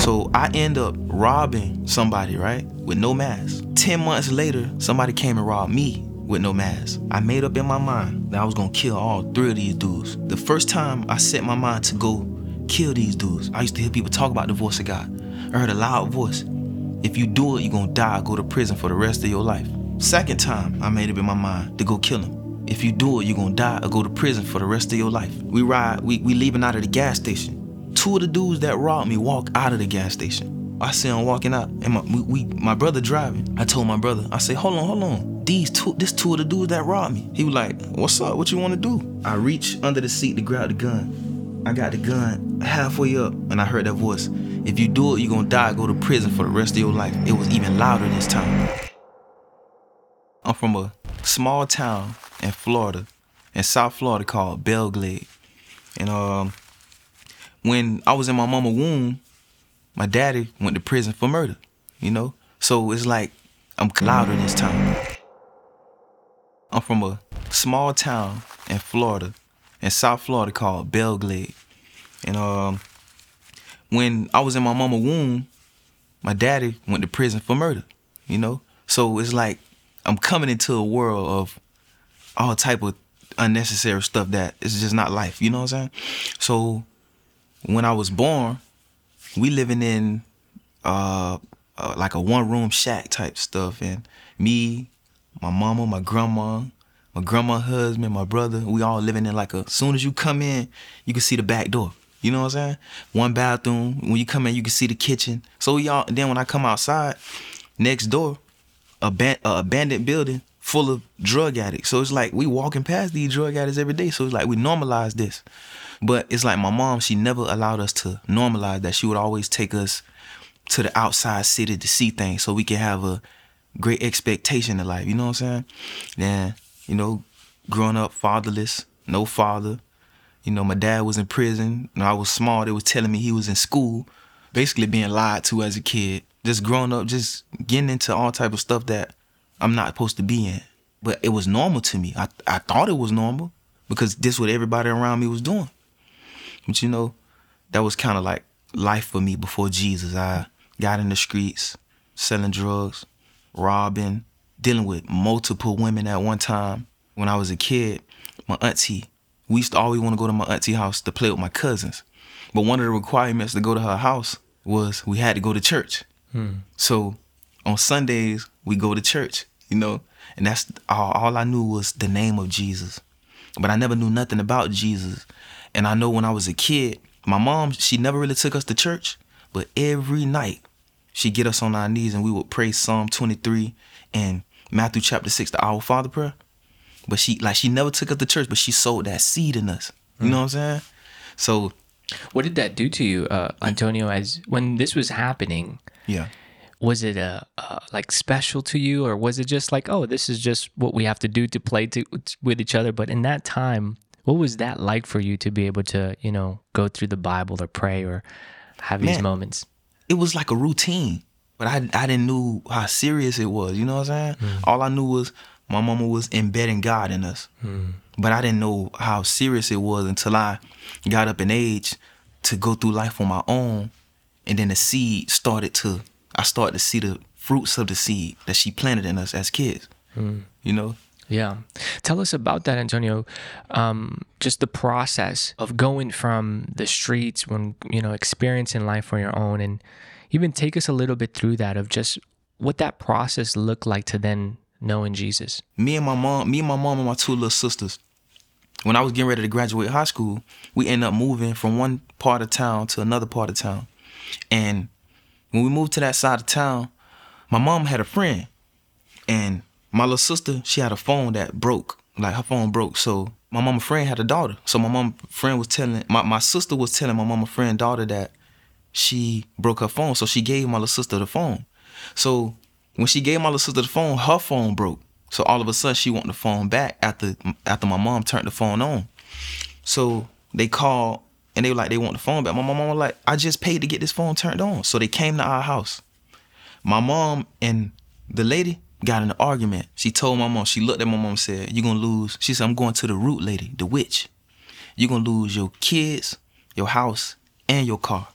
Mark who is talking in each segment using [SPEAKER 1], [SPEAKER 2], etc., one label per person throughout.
[SPEAKER 1] So I end up robbing somebody, right? With no mask. 10 months later, somebody came and robbed me with no mask. I made up in my mind that I was gonna kill all three of these dudes. The first time I set my mind to go kill these dudes, I used to hear people talk about the voice of God. I heard a loud voice. If you do it, you're gonna die, go to prison for the rest of your life. Second time, I made up in my mind to go kill him. If you do it, you're gonna die or go to prison for the rest of your life. We ride, we, we leaving out of the gas station. Two of the dudes that robbed me walk out of the gas station. I see them walking out, and my we, we my brother driving. I told my brother, I say, hold on, hold on. These two, this two of the dudes that robbed me. He was like, what's up? What you want to do? I reach under the seat to grab the gun. I got the gun halfway up, and I heard that voice. If you do it, you're gonna die, go to prison for the rest of your life. It was even louder this time. I'm from a small town in Florida, in South Florida called Belle Glade. And um, when I was in my mama womb, my daddy went to prison for murder, you know? So it's like I'm louder this time. I'm from a small town in Florida, in South Florida called Belle Glade. And um, when I was in my mama womb, my daddy went to prison for murder, you know? So it's like I'm coming into a world of all type of unnecessary stuff that is just not life, you know what I'm saying? So when I was born, we living in uh, uh, like a one room shack type stuff, and me, my mama, my grandma, my grandma husband, my brother, we all living in like a. As soon as you come in, you can see the back door. You know what I'm saying? One bathroom. When you come in, you can see the kitchen. So we all. Then when I come outside, next door, a ban- a abandoned building full of drug addicts. So it's like we walking past these drug addicts every day. So it's like we normalize this. But it's like my mom, she never allowed us to normalize that. She would always take us to the outside city to see things so we can have a great expectation of life. You know what I'm saying? Then, you know, growing up fatherless, no father. You know, my dad was in prison. When I was small, they was telling me he was in school, basically being lied to as a kid. Just growing up, just getting into all type of stuff that I'm not supposed to be in. But it was normal to me. I I thought it was normal because this what everybody around me was doing. But you know, that was kind of like life for me before Jesus. I got in the streets, selling drugs, robbing, dealing with multiple women at one time. When I was a kid, my auntie, we used to always want to go to my auntie house to play with my cousins. But one of the requirements to go to her house was we had to go to church. Hmm. So on Sundays, we go to church, you know, and that's all, all I knew was the name of Jesus. But I never knew nothing about Jesus. And I know when I was a kid, my mom, she never really took us to church, but every night she'd get us on our knees and we would pray Psalm 23 and Matthew chapter 6, the Our Father prayer. But she like she never took us to church, but she sowed that seed in us. You mm. know what I'm saying? So
[SPEAKER 2] what did that do to you, uh, Antonio? As when this was happening,
[SPEAKER 1] yeah,
[SPEAKER 2] was it a, a, like special to you, or was it just like, oh, this is just what we have to do to play to, with each other? But in that time, what was that like for you to be able to, you know, go through the Bible or pray or have Man, these moments?
[SPEAKER 1] It was like a routine, but I I didn't know how serious it was. You know what I'm saying? Mm. All I knew was my mama was embedding God in us, mm. but I didn't know how serious it was until I got up in age to go through life on my own, and then the seed started to. I started to see the fruits of the seed that she planted in us as kids. Mm. You know,
[SPEAKER 2] yeah. Tell us about that, Antonio. Um, just the process of going from the streets when, you know, experiencing life on your own and even take us a little bit through that of just what that process looked like to then knowing Jesus.
[SPEAKER 1] Me and my mom, me and my mom and my two little sisters, when I was getting ready to graduate high school, we ended up moving from one part of town to another part of town. And when we moved to that side of town, my mom had a friend. And my little sister, she had a phone that broke. Like her phone broke. So my mama friend had a daughter. So my mom friend was telling my, my sister was telling my mama friend daughter that she broke her phone. So she gave my little sister the phone. So when she gave my little sister the phone, her phone broke. So all of a sudden she wanted the phone back after after my mom turned the phone on. So they called and they were like they want the phone back. My mom was like, I just paid to get this phone turned on. So they came to our house. My mom and the lady, got in an argument. She told my mom, she looked at my mom and said, You're gonna lose. She said, I'm going to the root lady, the witch. You're gonna lose your kids, your house, and your car.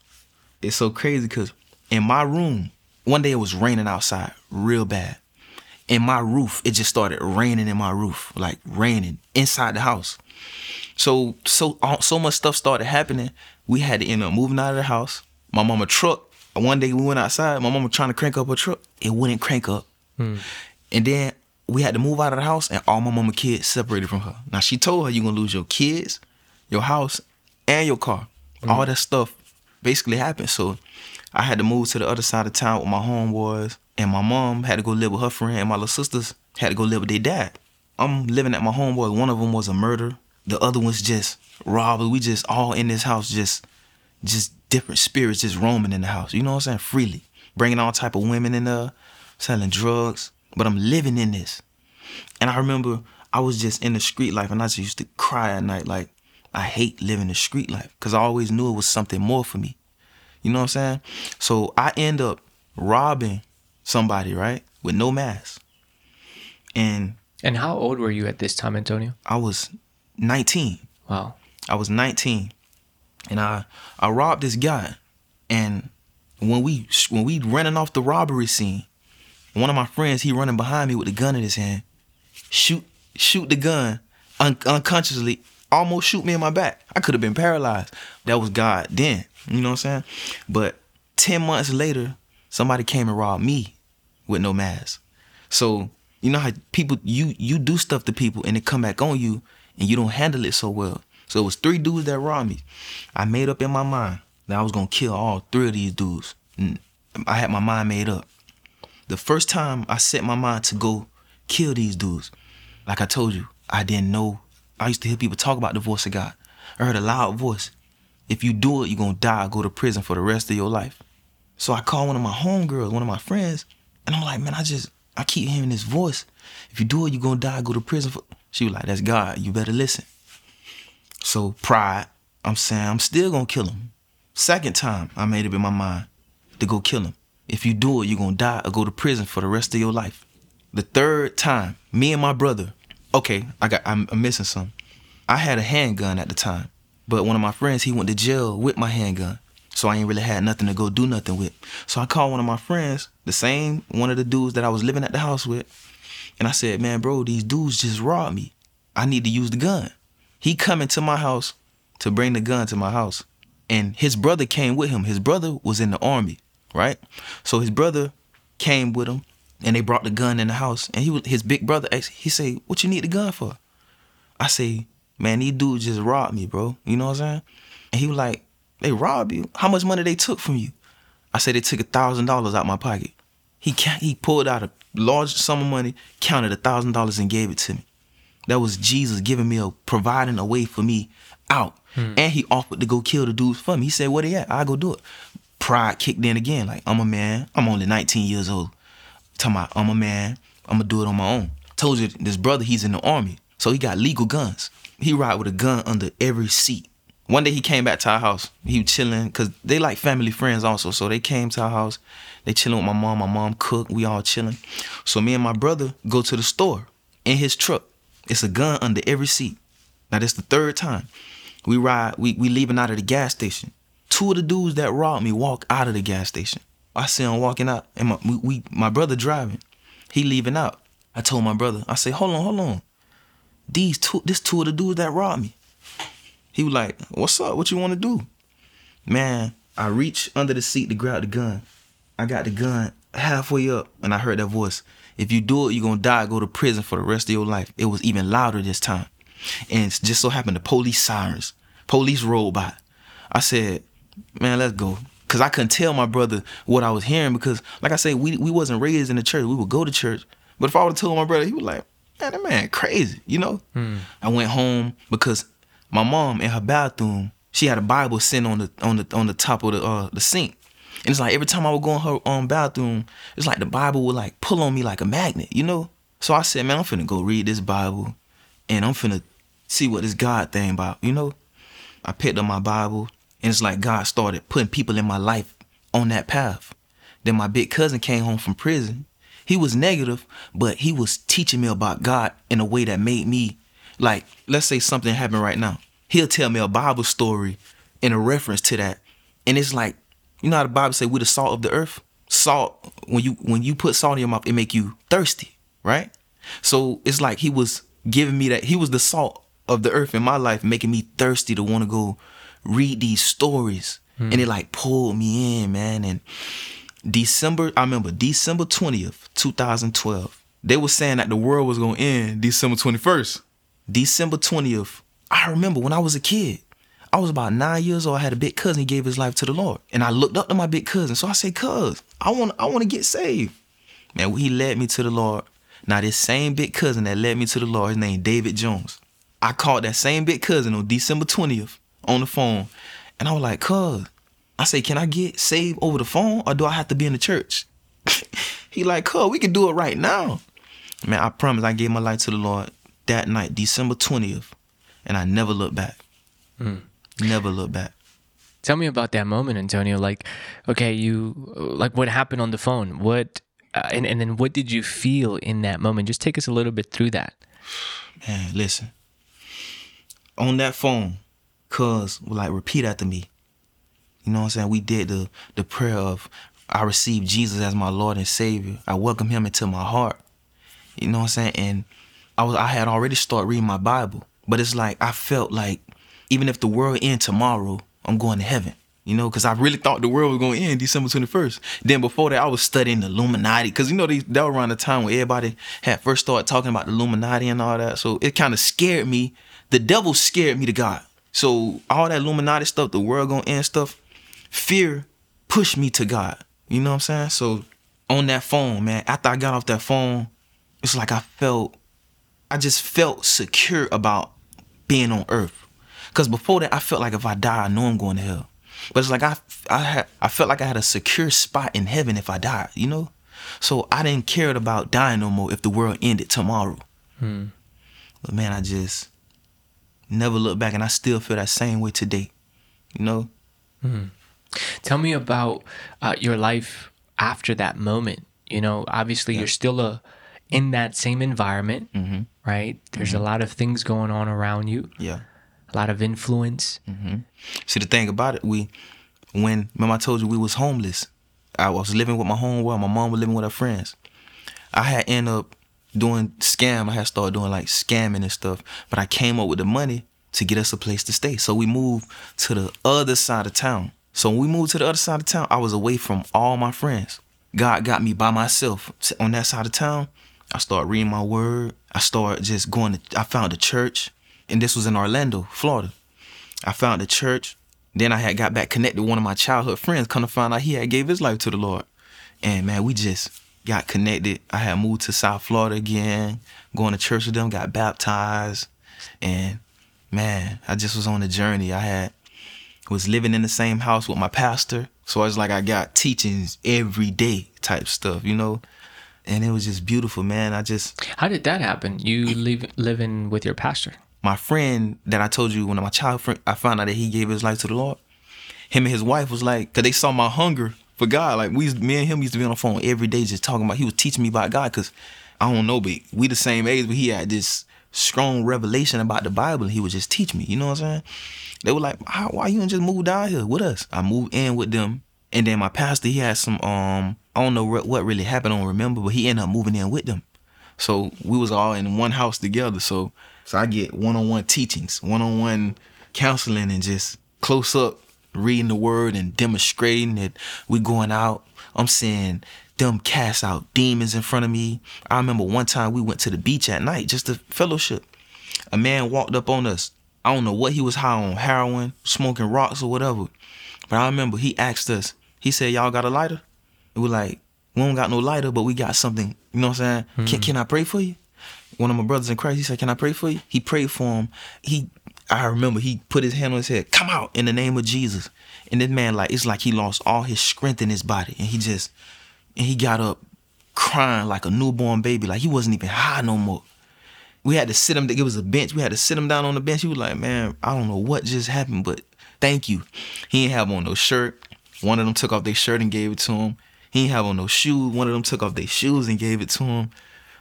[SPEAKER 1] it's so crazy because in my room, one day it was raining outside real bad. In my roof, it just started raining in my roof, like raining inside the house. So so so much stuff started happening. We had to end up moving out of the house. My mama truck. One day we went outside. My mama trying to crank up her truck. It wouldn't crank up. Hmm. And then we had to move out of the house, and all my mama kids separated from her. Now she told her you're gonna lose your kids, your house, and your car. Hmm. All that stuff basically happened. So I had to move to the other side of town where my home was, and my mom had to go live with her friend, and my little sisters had to go live with their dad. I'm living at my homeboy. One of them was a murder. The other one's just robbers. We just all in this house, just just different spirits just roaming in the house. You know what I'm saying? Freely, bringing all type of women in there, selling drugs. But I'm living in this, and I remember I was just in the street life, and I just used to cry at night, like I hate living the street life, because I always knew it was something more for me. You know what I'm saying? So I end up robbing somebody, right, with no mask, and
[SPEAKER 2] and how old were you at this time, Antonio?
[SPEAKER 1] I was 19.
[SPEAKER 2] Wow.
[SPEAKER 1] I was 19, and I I robbed this guy, and when we when we running off the robbery scene, one of my friends he running behind me with the gun in his hand, shoot shoot the gun un- unconsciously, almost shoot me in my back. I could have been paralyzed. That was God then, you know what I'm saying? But ten months later, somebody came and robbed me with no mask. So you know how people you you do stuff to people and it come back on you and you don't handle it so well. So it was three dudes that robbed me. I made up in my mind that I was gonna kill all three of these dudes. Mm, I had my mind made up. The first time I set my mind to go kill these dudes, like I told you, I didn't know. I used to hear people talk about the voice of God. I heard a loud voice. If you do it, you're gonna die, go to prison for the rest of your life. So I called one of my homegirls, one of my friends, and I'm like, man, I just I keep hearing this voice. If you do it, you're gonna die, go to prison for she was like, That's God. You better listen. So pride, I'm saying I'm still gonna kill him. Second time I made up in my mind to go kill him. If you do it, you're gonna die or go to prison for the rest of your life. The third time, me and my brother, okay, I got I'm, I'm missing some. I had a handgun at the time, but one of my friends he went to jail with my handgun. So I ain't really had nothing to go do nothing with. So I called one of my friends, the same one of the dudes that I was living at the house with, and I said, man, bro, these dudes just robbed me. I need to use the gun. He coming to my house to bring the gun to my house. And his brother came with him. His brother was in the army, right? So his brother came with him and they brought the gun in the house. And he was, his big brother asked, he say, What you need the gun for? I say, Man, these dudes just robbed me, bro. You know what I'm saying? And he was like, They robbed you? How much money they took from you? I said they took a thousand dollars out my pocket. He he pulled out a large sum of money, counted a thousand dollars, and gave it to me. That was Jesus giving me a providing a way for me out. Hmm. And he offered to go kill the dudes for me. He said, Where they at? I go do it. Pride kicked in again. Like, I'm a man. I'm only 19 years old. talking about I'm a man. I'm gonna do it on my own. Told you this brother, he's in the army. So he got legal guns. He ride with a gun under every seat. One day he came back to our house. He was chilling because they like family friends also. So they came to our house. They chilling with my mom. My mom cook. We all chilling. So me and my brother go to the store in his truck. It's a gun under every seat. Now this the third time. We ride. We we leaving out of the gas station. Two of the dudes that robbed me walk out of the gas station. I see him walking out, and my we, we my brother driving. He leaving out. I told my brother. I say, hold on, hold on. These two, this two of the dudes that robbed me. He was like, "What's up? What you want to do?" Man, I reach under the seat to grab the gun. I got the gun halfway up, and I heard that voice. If you do it, you're gonna die, go to prison for the rest of your life. It was even louder this time. And it just so happened the police sirens. Police rolled by. I said, man, let's go. Cause I couldn't tell my brother what I was hearing because, like I said, we we wasn't raised in the church. We would go to church. But if I would have told my brother, he was like, man, that man crazy, you know? Hmm. I went home because my mom in her bathroom, she had a Bible sitting on the on the on the top of the uh, the sink. And it's like every time I would go in her um, bathroom, it's like the Bible would like pull on me like a magnet, you know? So I said, man, I'm finna go read this Bible and I'm finna see what this God thing about, you know? I picked up my Bible and it's like God started putting people in my life on that path. Then my big cousin came home from prison. He was negative, but he was teaching me about God in a way that made me like, let's say something happened right now. He'll tell me a Bible story in a reference to that. And it's like You know how the Bible say we the salt of the earth? Salt, when you when you put salt in your mouth, it make you thirsty, right? So it's like he was giving me that he was the salt of the earth in my life, making me thirsty to want to go read these stories. Hmm. And it like pulled me in, man. And December, I remember December 20th, 2012. They were saying that the world was gonna end December 21st. December 20th. I remember when I was a kid. I was about nine years old. I had a big cousin. He gave his life to the Lord, and I looked up to my big cousin. So I said, "Cuz, I want, I want to get saved." Man, he led me to the Lord. Now this same big cousin that led me to the Lord, his name David Jones. I called that same big cousin on December 20th on the phone, and I was like, "Cuz," I say, "Can I get saved over the phone, or do I have to be in the church?" he like, "Cuz, we can do it right now." Man, I promise I gave my life to the Lord that night, December 20th, and I never looked back. Hmm. Never look back.
[SPEAKER 2] Tell me about that moment, Antonio. Like, okay, you like what happened on the phone? What uh, and and then what did you feel in that moment? Just take us a little bit through that.
[SPEAKER 1] Man, listen. On that phone, cuz like repeat after me. You know what I'm saying? We did the the prayer of I received Jesus as my Lord and Savior. I welcome him into my heart. You know what I'm saying? And I was I had already started reading my Bible. But it's like I felt like even if the world end tomorrow, I'm going to heaven. You know, because I really thought the world was going to end December 21st. Then before that, I was studying the Illuminati. Because, you know, they, that was around the time when everybody had first started talking about the Illuminati and all that. So it kind of scared me. The devil scared me to God. So all that Illuminati stuff, the world going to end stuff, fear pushed me to God. You know what I'm saying? So on that phone, man, after I got off that phone, it's like I felt, I just felt secure about being on earth. Because before that, I felt like if I die, I know I'm going to hell. But it's like I, I had, I felt like I had a secure spot in heaven if I died, you know. So I didn't care about dying no more if the world ended tomorrow. Hmm. But man, I just never look back, and I still feel that same way today, you know. Hmm.
[SPEAKER 2] Tell me about uh, your life after that moment. You know, obviously you're still a in that same environment, mm-hmm. right? There's a mm-hmm. lot of things going on around you,
[SPEAKER 1] Yeah.
[SPEAKER 2] Lot of influence. Mm-hmm.
[SPEAKER 1] See the thing about it, we when remember I told you we was homeless. I was living with my home. homeboy, my mom was living with her friends. I had end up doing scam. I had started doing like scamming and stuff. But I came up with the money to get us a place to stay. So we moved to the other side of town. So when we moved to the other side of town, I was away from all my friends. God got me by myself on that side of town. I started reading my word. I started just going to I found a church. And this was in Orlando, Florida. I found a church. Then I had got back connected with one of my childhood friends. Come to find out he had gave his life to the Lord. And man, we just got connected. I had moved to South Florida again, going to church with them, got baptized. And man, I just was on a journey. I had was living in the same house with my pastor. So it's like I got teachings every day type stuff, you know? And it was just beautiful, man. I just
[SPEAKER 2] How did that happen? You live living with your pastor.
[SPEAKER 1] My friend that I told you when my child friend, I found out that he gave his life to the Lord. Him and his wife was like, cause they saw my hunger for God. Like we, me and him used to be on the phone every day, just talking about. He was teaching me about God, cause I don't know, but we the same age, but he had this strong revelation about the Bible. And he would just teach me. You know what I'm saying? They were like, why you just move down here with us? I moved in with them, and then my pastor, he had some um, I don't know what really happened. I don't remember, but he ended up moving in with them. So we was all in one house together. So so I get one on one teachings, one on one counseling, and just close up reading the word and demonstrating that we going out. I'm seeing them cast out demons in front of me. I remember one time we went to the beach at night just to fellowship. A man walked up on us. I don't know what he was high on, heroin, smoking rocks or whatever. But I remember he asked us, he said, Y'all got a lighter? And we're like, We don't got no lighter, but we got something. You know what I'm saying? Can, hmm. can I pray for you? One of my brothers in Christ, he said, Can I pray for you? He prayed for him. He I remember he put his hand on his head, come out in the name of Jesus. And this man, like, it's like he lost all his strength in his body. And he just and he got up crying like a newborn baby. Like he wasn't even high no more. We had to sit him. It was a bench. We had to sit him down on the bench. He was like, "Man, I don't know what just happened, but thank you." He didn't have on no shirt. One of them took off their shirt and gave it to him. He didn't have on no shoes. One of them took off their shoes and gave it to him.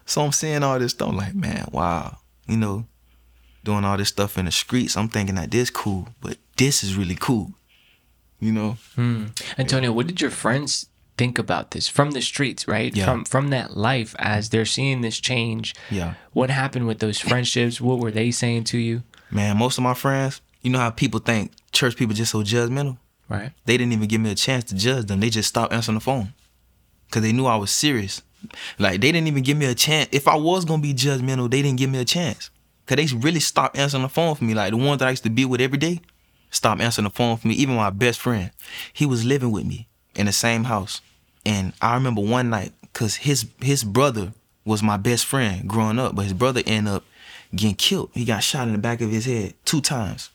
[SPEAKER 1] So I'm seeing all this stuff. I'm like, man, wow. You know, doing all this stuff in the streets. I'm thinking that this cool, but this is really cool. You know.
[SPEAKER 2] Hmm. Antonio, what did your friends think about this from the streets, right?
[SPEAKER 1] Yeah.
[SPEAKER 2] From from that life as they're seeing this change.
[SPEAKER 1] Yeah.
[SPEAKER 2] What happened with those friendships? What were they saying to you?
[SPEAKER 1] Man, most of my friends, you know how people think church people just so judgmental.
[SPEAKER 2] Right.
[SPEAKER 1] They didn't even give me a chance to judge them. They just stopped answering the phone. Cause they knew I was serious. Like they didn't even give me a chance. If I was gonna be judgmental, they didn't give me a chance. Cause they really stopped answering the phone for me. Like the ones that I used to be with every day, stopped answering the phone for me. Even my best friend, he was living with me in the same house. And I remember one night, cause his his brother was my best friend growing up, but his brother ended up getting killed. He got shot in the back of his head two times,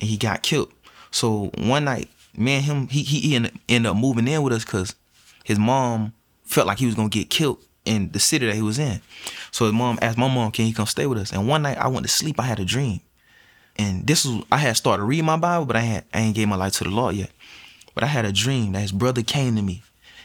[SPEAKER 1] and he got killed. So one night, man, him, he he, ended up moving in with us, cause his mom felt like he was gonna get killed in the city that he was in. So his mom asked my mom, "Can he come stay with us?" And one night I went to sleep. I had a dream, and this was I had started reading my Bible, but I had I ain't gave my life to the Lord yet. But I had a dream that his brother came to me,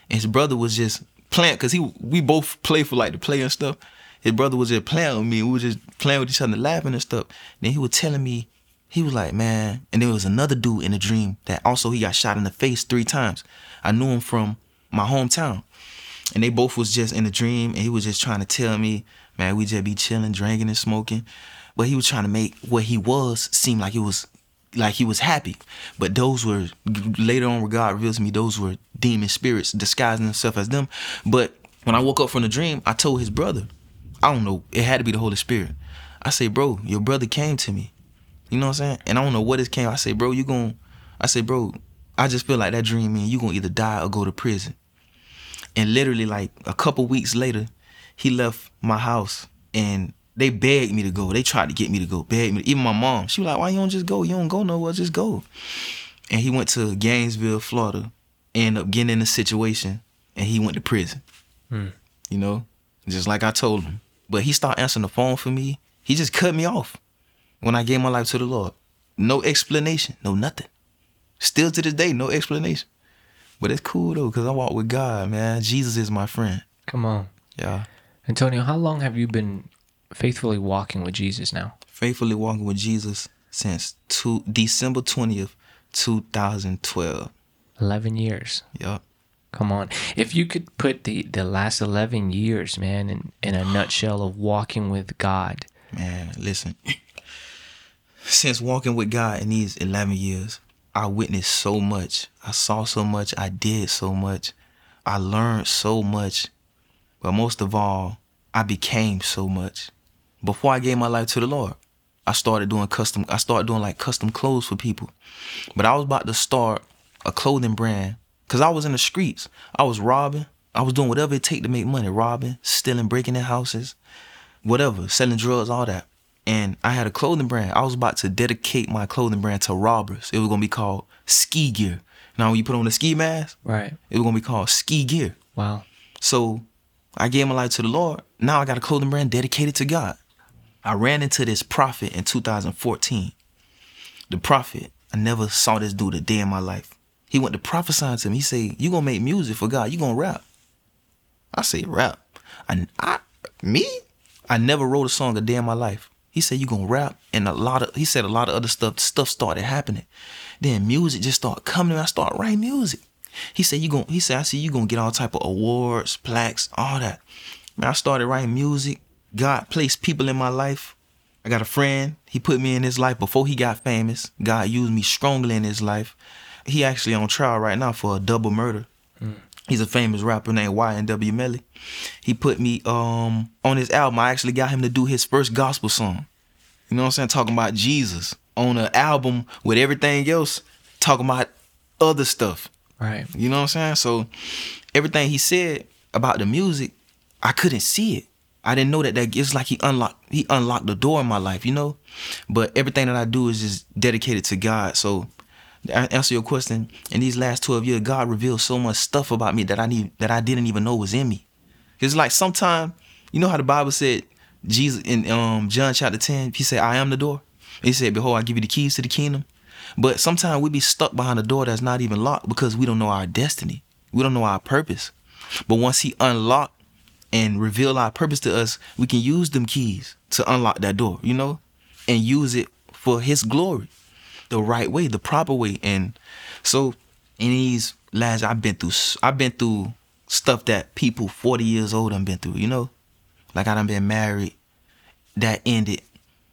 [SPEAKER 1] and his brother was just playing because he we both play for like the play and stuff. His brother was just playing with me. We were just playing with each other, laughing and stuff. Then he was telling me, he was like, man, and there was another dude in the dream that also he got shot in the face three times. I knew him from my hometown. And they both was just in a dream and he was just trying to tell me, man, we just be chilling, drinking and smoking. But he was trying to make what he was seem like it was like he was happy. But those were later on where God reveals to me those were demon spirits disguising themselves as them. But when I woke up from the dream, I told his brother, I don't know, it had to be the Holy Spirit. I say, bro, your brother came to me. You know what I'm saying? And I don't know what it came. I say, bro, you going I say, bro, I just feel like that dream mean you gonna either die or go to prison. And literally like a couple weeks later, he left my house and they begged me to go. They tried to get me to go, begged me. Even my mom, she was like, "Why you don't just go? You don't go nowhere. Just go." And he went to Gainesville, Florida, ended up getting in a situation, and he went to prison.
[SPEAKER 2] Hmm.
[SPEAKER 1] You know, just like I told him. But he started answering the phone for me. He just cut me off when I gave my life to the Lord. No explanation, no nothing. Still to this day, no explanation. But it's cool though, cause I walk with God, man. Jesus is my friend.
[SPEAKER 2] Come on.
[SPEAKER 1] Yeah.
[SPEAKER 2] Antonio, how long have you been faithfully walking with Jesus now?
[SPEAKER 1] Faithfully walking with Jesus since two, December 20th, 2012.
[SPEAKER 2] 11 years.
[SPEAKER 1] Yup.
[SPEAKER 2] Come on. If you could put the, the last 11 years, man, in, in a nutshell of walking with God,
[SPEAKER 1] Man, listen. Since walking with God in these 11 years, I witnessed so much. I saw so much. I did so much. I learned so much. But most of all, I became so much. Before I gave my life to the Lord, I started doing custom I started doing like custom clothes for people. But I was about to start a clothing brand cuz I was in the streets. I was robbing. I was doing whatever it take to make money, robbing, stealing, breaking in houses, whatever, selling drugs, all that. And I had a clothing brand. I was about to dedicate my clothing brand to robbers. It was gonna be called Ski Gear. Now, when you put on the ski mask,
[SPEAKER 2] right?
[SPEAKER 1] it was gonna be called Ski Gear.
[SPEAKER 2] Wow.
[SPEAKER 1] So I gave my life to the Lord. Now I got a clothing brand dedicated to God. I ran into this prophet in 2014. The prophet, I never saw this dude a day in my life. He went to prophesying to me. He said, You gonna make music for God, you gonna rap. I say rap. I, I me? I never wrote a song a day in my life. He said you gonna rap, and a lot of he said a lot of other stuff stuff started happening. Then music just started coming. I started writing music. He said you gonna he said I see you gonna get all type of awards, plaques, all that. Man, I started writing music. God placed people in my life. I got a friend. He put me in his life before he got famous. God used me strongly in his life. He actually on trial right now for a double murder. He's a famous rapper named YNW Melly. He put me um on his album. I actually got him to do his first gospel song. You know what I'm saying? Talking about Jesus on an album with everything else, talking about other stuff.
[SPEAKER 2] Right.
[SPEAKER 1] You know what I'm saying? So everything he said about the music, I couldn't see it. I didn't know that that it's like he unlocked he unlocked the door in my life, you know? But everything that I do is just dedicated to God. So answer your question, in these last 12 years, God revealed so much stuff about me that I need that I didn't even know was in me. It's like sometime, you know how the Bible said Jesus in um John chapter 10, he said, I am the door. He said, Behold, I give you the keys to the kingdom. But sometimes we be stuck behind a door that's not even locked because we don't know our destiny. We don't know our purpose. But once he unlocked and reveal our purpose to us, we can use them keys to unlock that door, you know, and use it for his glory, the right way, the proper way. And so in these last I've been through I've been through stuff that people 40 years old have been through, you know? Like I done been married that ended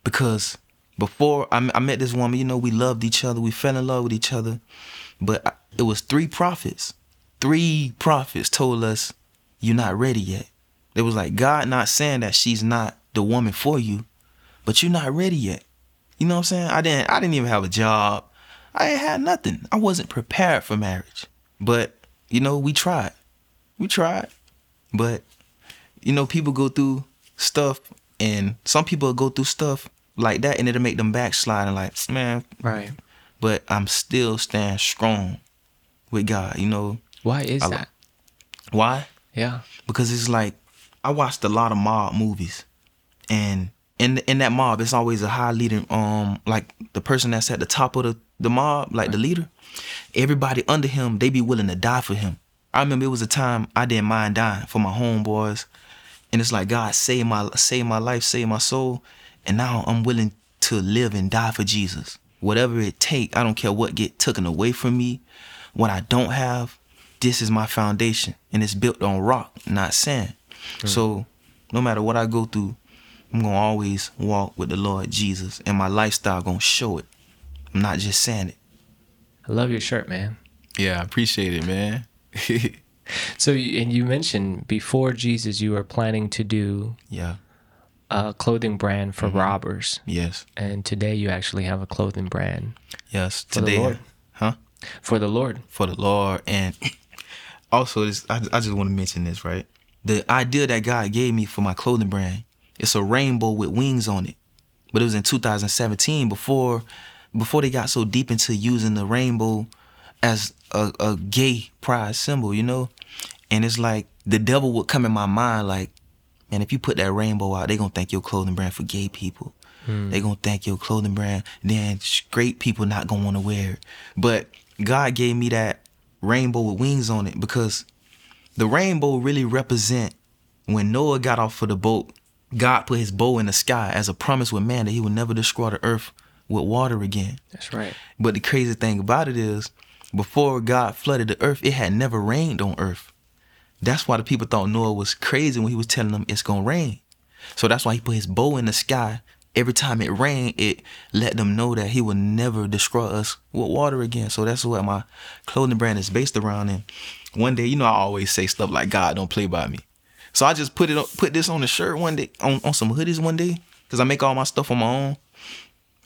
[SPEAKER 1] because before I met this woman, you know, we loved each other, we fell in love with each other, but I- it was three prophets. Three prophets told us you're not ready yet. It was like God not saying that she's not the woman for you, but you're not ready yet. You know what I'm saying? I didn't I didn't even have a job. I ain't had nothing. I wasn't prepared for marriage. But, you know, we tried. We tried. But, you know, people go through stuff and some people go through stuff like that and it'll make them backslide and like, man,
[SPEAKER 2] Right.
[SPEAKER 1] but I'm still staying strong with God, you know.
[SPEAKER 2] Why is
[SPEAKER 1] I-
[SPEAKER 2] that?
[SPEAKER 1] Why?
[SPEAKER 2] Yeah.
[SPEAKER 1] because it's like I watched a lot of mob movies, and in in that mob, it's always a high leader, um, like the person that's at the top of the the mob, like the leader. Everybody under him, they be willing to die for him. I remember it was a time I didn't mind dying for my homeboys, and it's like God save my save my life, save my soul, and now I'm willing to live and die for Jesus. Whatever it take, I don't care what get taken away from me, what I don't have. This is my foundation, and it's built on rock, not sand. So, no matter what I go through, I'm gonna always walk with the Lord Jesus, and my lifestyle gonna show it. I'm not just saying it.
[SPEAKER 2] I love your shirt, man.
[SPEAKER 1] Yeah, I appreciate it, man.
[SPEAKER 2] So, you- and you mentioned before Jesus, you were planning to do
[SPEAKER 1] yeah.
[SPEAKER 2] a clothing brand
[SPEAKER 1] Mm-hmm.
[SPEAKER 2] for robbers,
[SPEAKER 1] Yes.
[SPEAKER 2] and today you actually have a clothing brand
[SPEAKER 1] Yes.
[SPEAKER 2] the
[SPEAKER 1] Today,
[SPEAKER 2] Lord.
[SPEAKER 1] huh?
[SPEAKER 2] for the Lord.
[SPEAKER 1] for the Lord. And also, this I, I just want to mention this, right? The idea that God gave me for my clothing brand, it's a rainbow with wings on it. But it was in 2017 before before they got so deep into using the rainbow as a, a gay pride symbol, you know? And it's like the devil would come in my mind like, man, if you put that rainbow out, they gonna think your clothing brand for gay people. Hmm. They gonna think your clothing brand, then straight people not gonna wanna wear it. But God gave me that rainbow with wings on it because the rainbow really represent when Noah got off of the boat, God put his bow in the sky as a promise with man that he would never destroy the earth with water again.
[SPEAKER 2] That's right.
[SPEAKER 1] But the crazy thing about it is, before God flooded the earth, it had never rained on earth. That's why the people thought Noah was crazy when he was telling them it's gonna rain. So that's why he put his bow in the sky. Every time it rained, it let them know that he would never destroy us with water again. So that's what my clothing brand is based around. And one day, you know, I always say stuff like God don't play by me. So I just put it on, put this on the shirt one day, on, on some hoodies one day, because I make all my stuff on my own.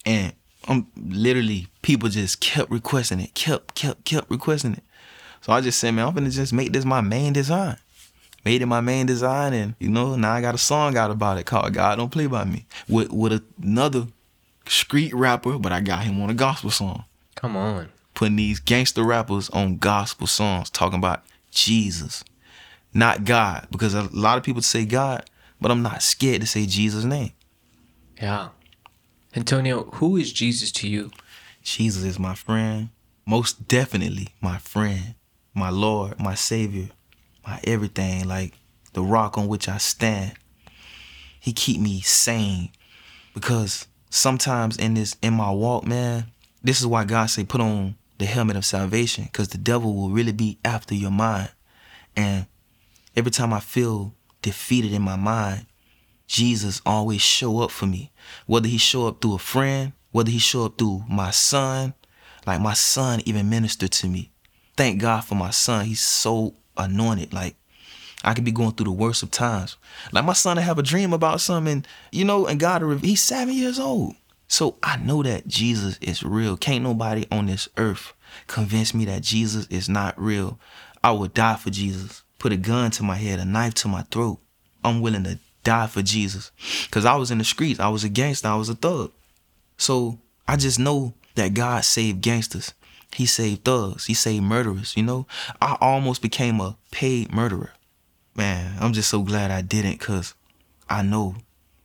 [SPEAKER 1] And I'm literally people just kept requesting it, kept, kept, kept requesting it. So I just said, man, I'm gonna just make this my main design. Made it my main design, and you know, now I got a song out about it called "God Don't Play by Me" with with another street rapper, but I got him on a gospel song.
[SPEAKER 2] Come on.
[SPEAKER 1] Putting these gangster rappers on gospel songs, talking about Jesus, not God, because a lot of people say God, but I'm not scared to say Jesus' name.
[SPEAKER 2] Yeah. Antonio, who is Jesus to you?
[SPEAKER 1] Jesus is my friend, most definitely my friend, my Lord, my Savior, my everything, like the rock on which I stand. He keep me sane because sometimes in this in my walk, man, this is why God say put on the helmet of salvation because the devil will really be after your mind. And every time I feel defeated in my mind, Jesus always show up for me. Whether he show up through a friend, whether he show up through my son, like my son even ministered to me. Thank God for my son. He's so anointed. Like I could be going through the worst of times. Like my son to have a dream about something, you know, and God, he's seven years old. So I know that Jesus is real. Can't nobody on this earth convince me that Jesus is not real. I would die for Jesus. Put a gun to my head, a knife to my throat. I'm willing to die for Jesus. Cause I was in the streets. I was a gangster. I was a thug. So I just know that God saved gangsters. He saved thugs. He saved murderers. You know, I almost became a paid murderer. Man, I'm just so glad I didn't, cause I know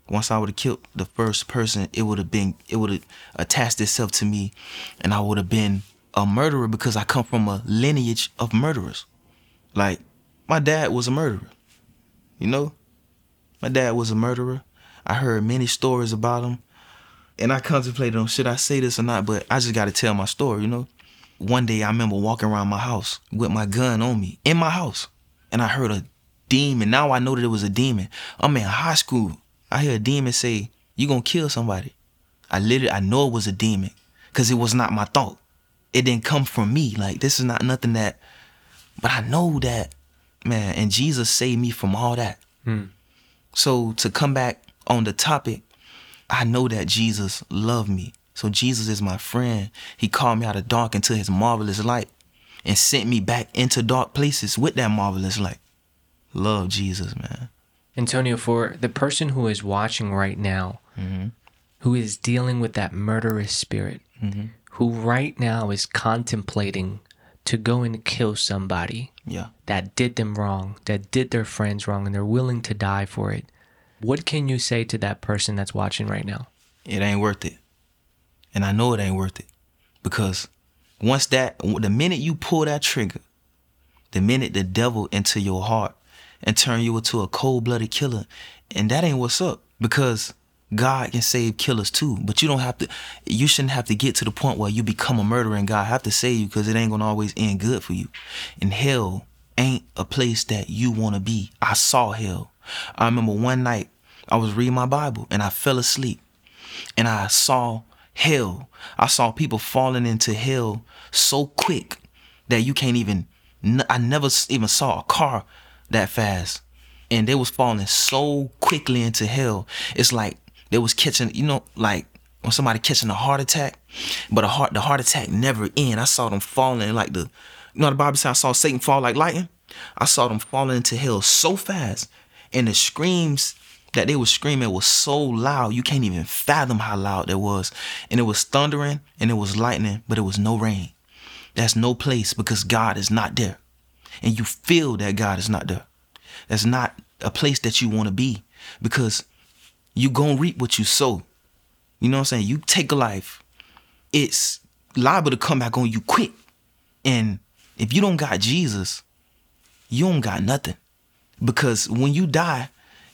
[SPEAKER 1] once I would have killed the first person, it would have been, it would have attached itself to me, and I would have been a murderer because I come from a lineage of murderers. Like my dad was a murderer. You know, my dad was a murderer. I heard many stories about him, and I contemplated on should I say this or not, but I just got to tell my story. You know, one day I remember walking around my house with my gun on me in my house, and I heard a demon. Now I know that it was a demon. I'm in high school. I hear a demon say, "You gonna kill somebody." I literally I know it was a demon because it was not my thought. It didn't come from me. Like this is not nothing that. But I know that, man, and Jesus saved me from all that. Hmm. So to come back on the topic, I know that Jesus loved me. So Jesus is my friend. He called me out of dark into his marvelous light and sent me back into dark places with that marvelous light. Love Jesus, man.
[SPEAKER 2] Antonio, for the person who is watching right now, mm-hmm. who is dealing with that murderous spirit, mm-hmm. who right now is contemplating to go and kill somebody
[SPEAKER 1] Yeah.
[SPEAKER 2] that did them wrong, that did their friends wrong, and they're willing to die for it, what can you say to that person that's watching right now?
[SPEAKER 1] it ain't worth it. And I know it ain't worth it because once that, the minute you pull that trigger, the minute the devil into your heart and turn you into a cold blooded killer, and that ain't what's up because God can save killers too. But you don't have to, you shouldn't have to get to the point where you become a murderer and God have to save you because it ain't gonna always end good for you. And hell ain't a place that you wanna be. I saw hell. I remember one night I was reading my Bible and I fell asleep and I saw hell. I saw people falling into hell so quick that you can't even. I never even saw a car that fast, and they was falling so quickly into hell. It's like they was catching, you know, like when somebody catching a heart attack, but a heart the heart attack never end. I saw them falling like the, you know, the Bible said I saw Satan fall like lightning. I saw them falling into hell so fast, and the screams that they were screaming was so loud you can't even fathom how loud that was and it was thundering and it was lightning but it was no rain that's no place because god is not there and you feel that god is not there that's not a place that you want to be because you gonna reap what you sow you know what i'm saying you take a life it's liable to come back on you quick and if you don't got jesus you don't got nothing because when you die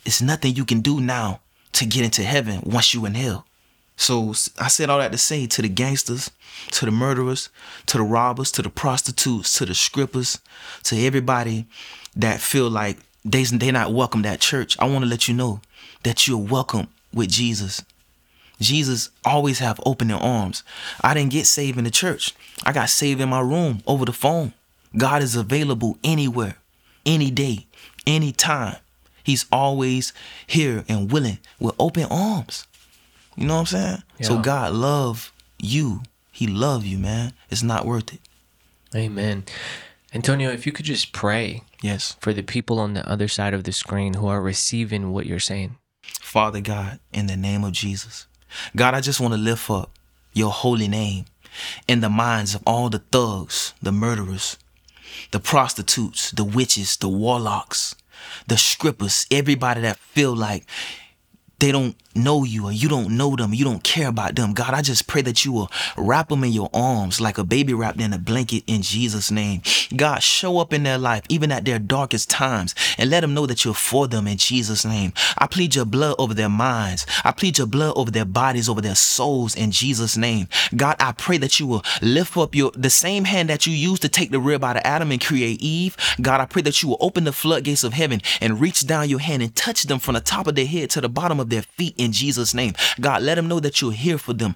[SPEAKER 1] it's nothing you can do now to get into heaven once you in hell. So I said all that to say to the gangsters, to the murderers, to the robbers, to the prostitutes, to the strippers, to everybody that feel like they they not welcome at church. I want to let you know that you're welcome with Jesus. Jesus always have open arms. I didn't get saved in the church. I got saved in my room over the phone. God is available anywhere, any day, any time. He's always here and willing with open arms. You know what I'm saying?
[SPEAKER 2] Yeah.
[SPEAKER 1] So God love you. He love you, man. It's not worth it.
[SPEAKER 2] Amen. Antonio, if you could just pray
[SPEAKER 1] Yes.
[SPEAKER 2] for the people on the other side of the screen who are receiving what you're saying.
[SPEAKER 1] Father God, in the name of Jesus. God, I just want to lift up your holy name in the minds of all the thugs, the murderers, the prostitutes, the witches, the warlocks, the strippers, everybody that feel like they don't know you or you don't know them, you don't care about them. God, I just pray that you will wrap them in your arms like a baby wrapped in a blanket in Jesus' name. God, show up in their life, even at their darkest times, and let them know that you're for them in Jesus' name. I plead your blood over their minds. I plead your blood over their bodies, over their souls in Jesus' name. God, I pray that you will lift up your the same hand that you used to take the rib out of Adam and create Eve. God, I pray that you will open the floodgates of heaven and reach down your hand and touch them from the top of their head to the bottom of their feet in Jesus' name. God, let them know that you're here for them.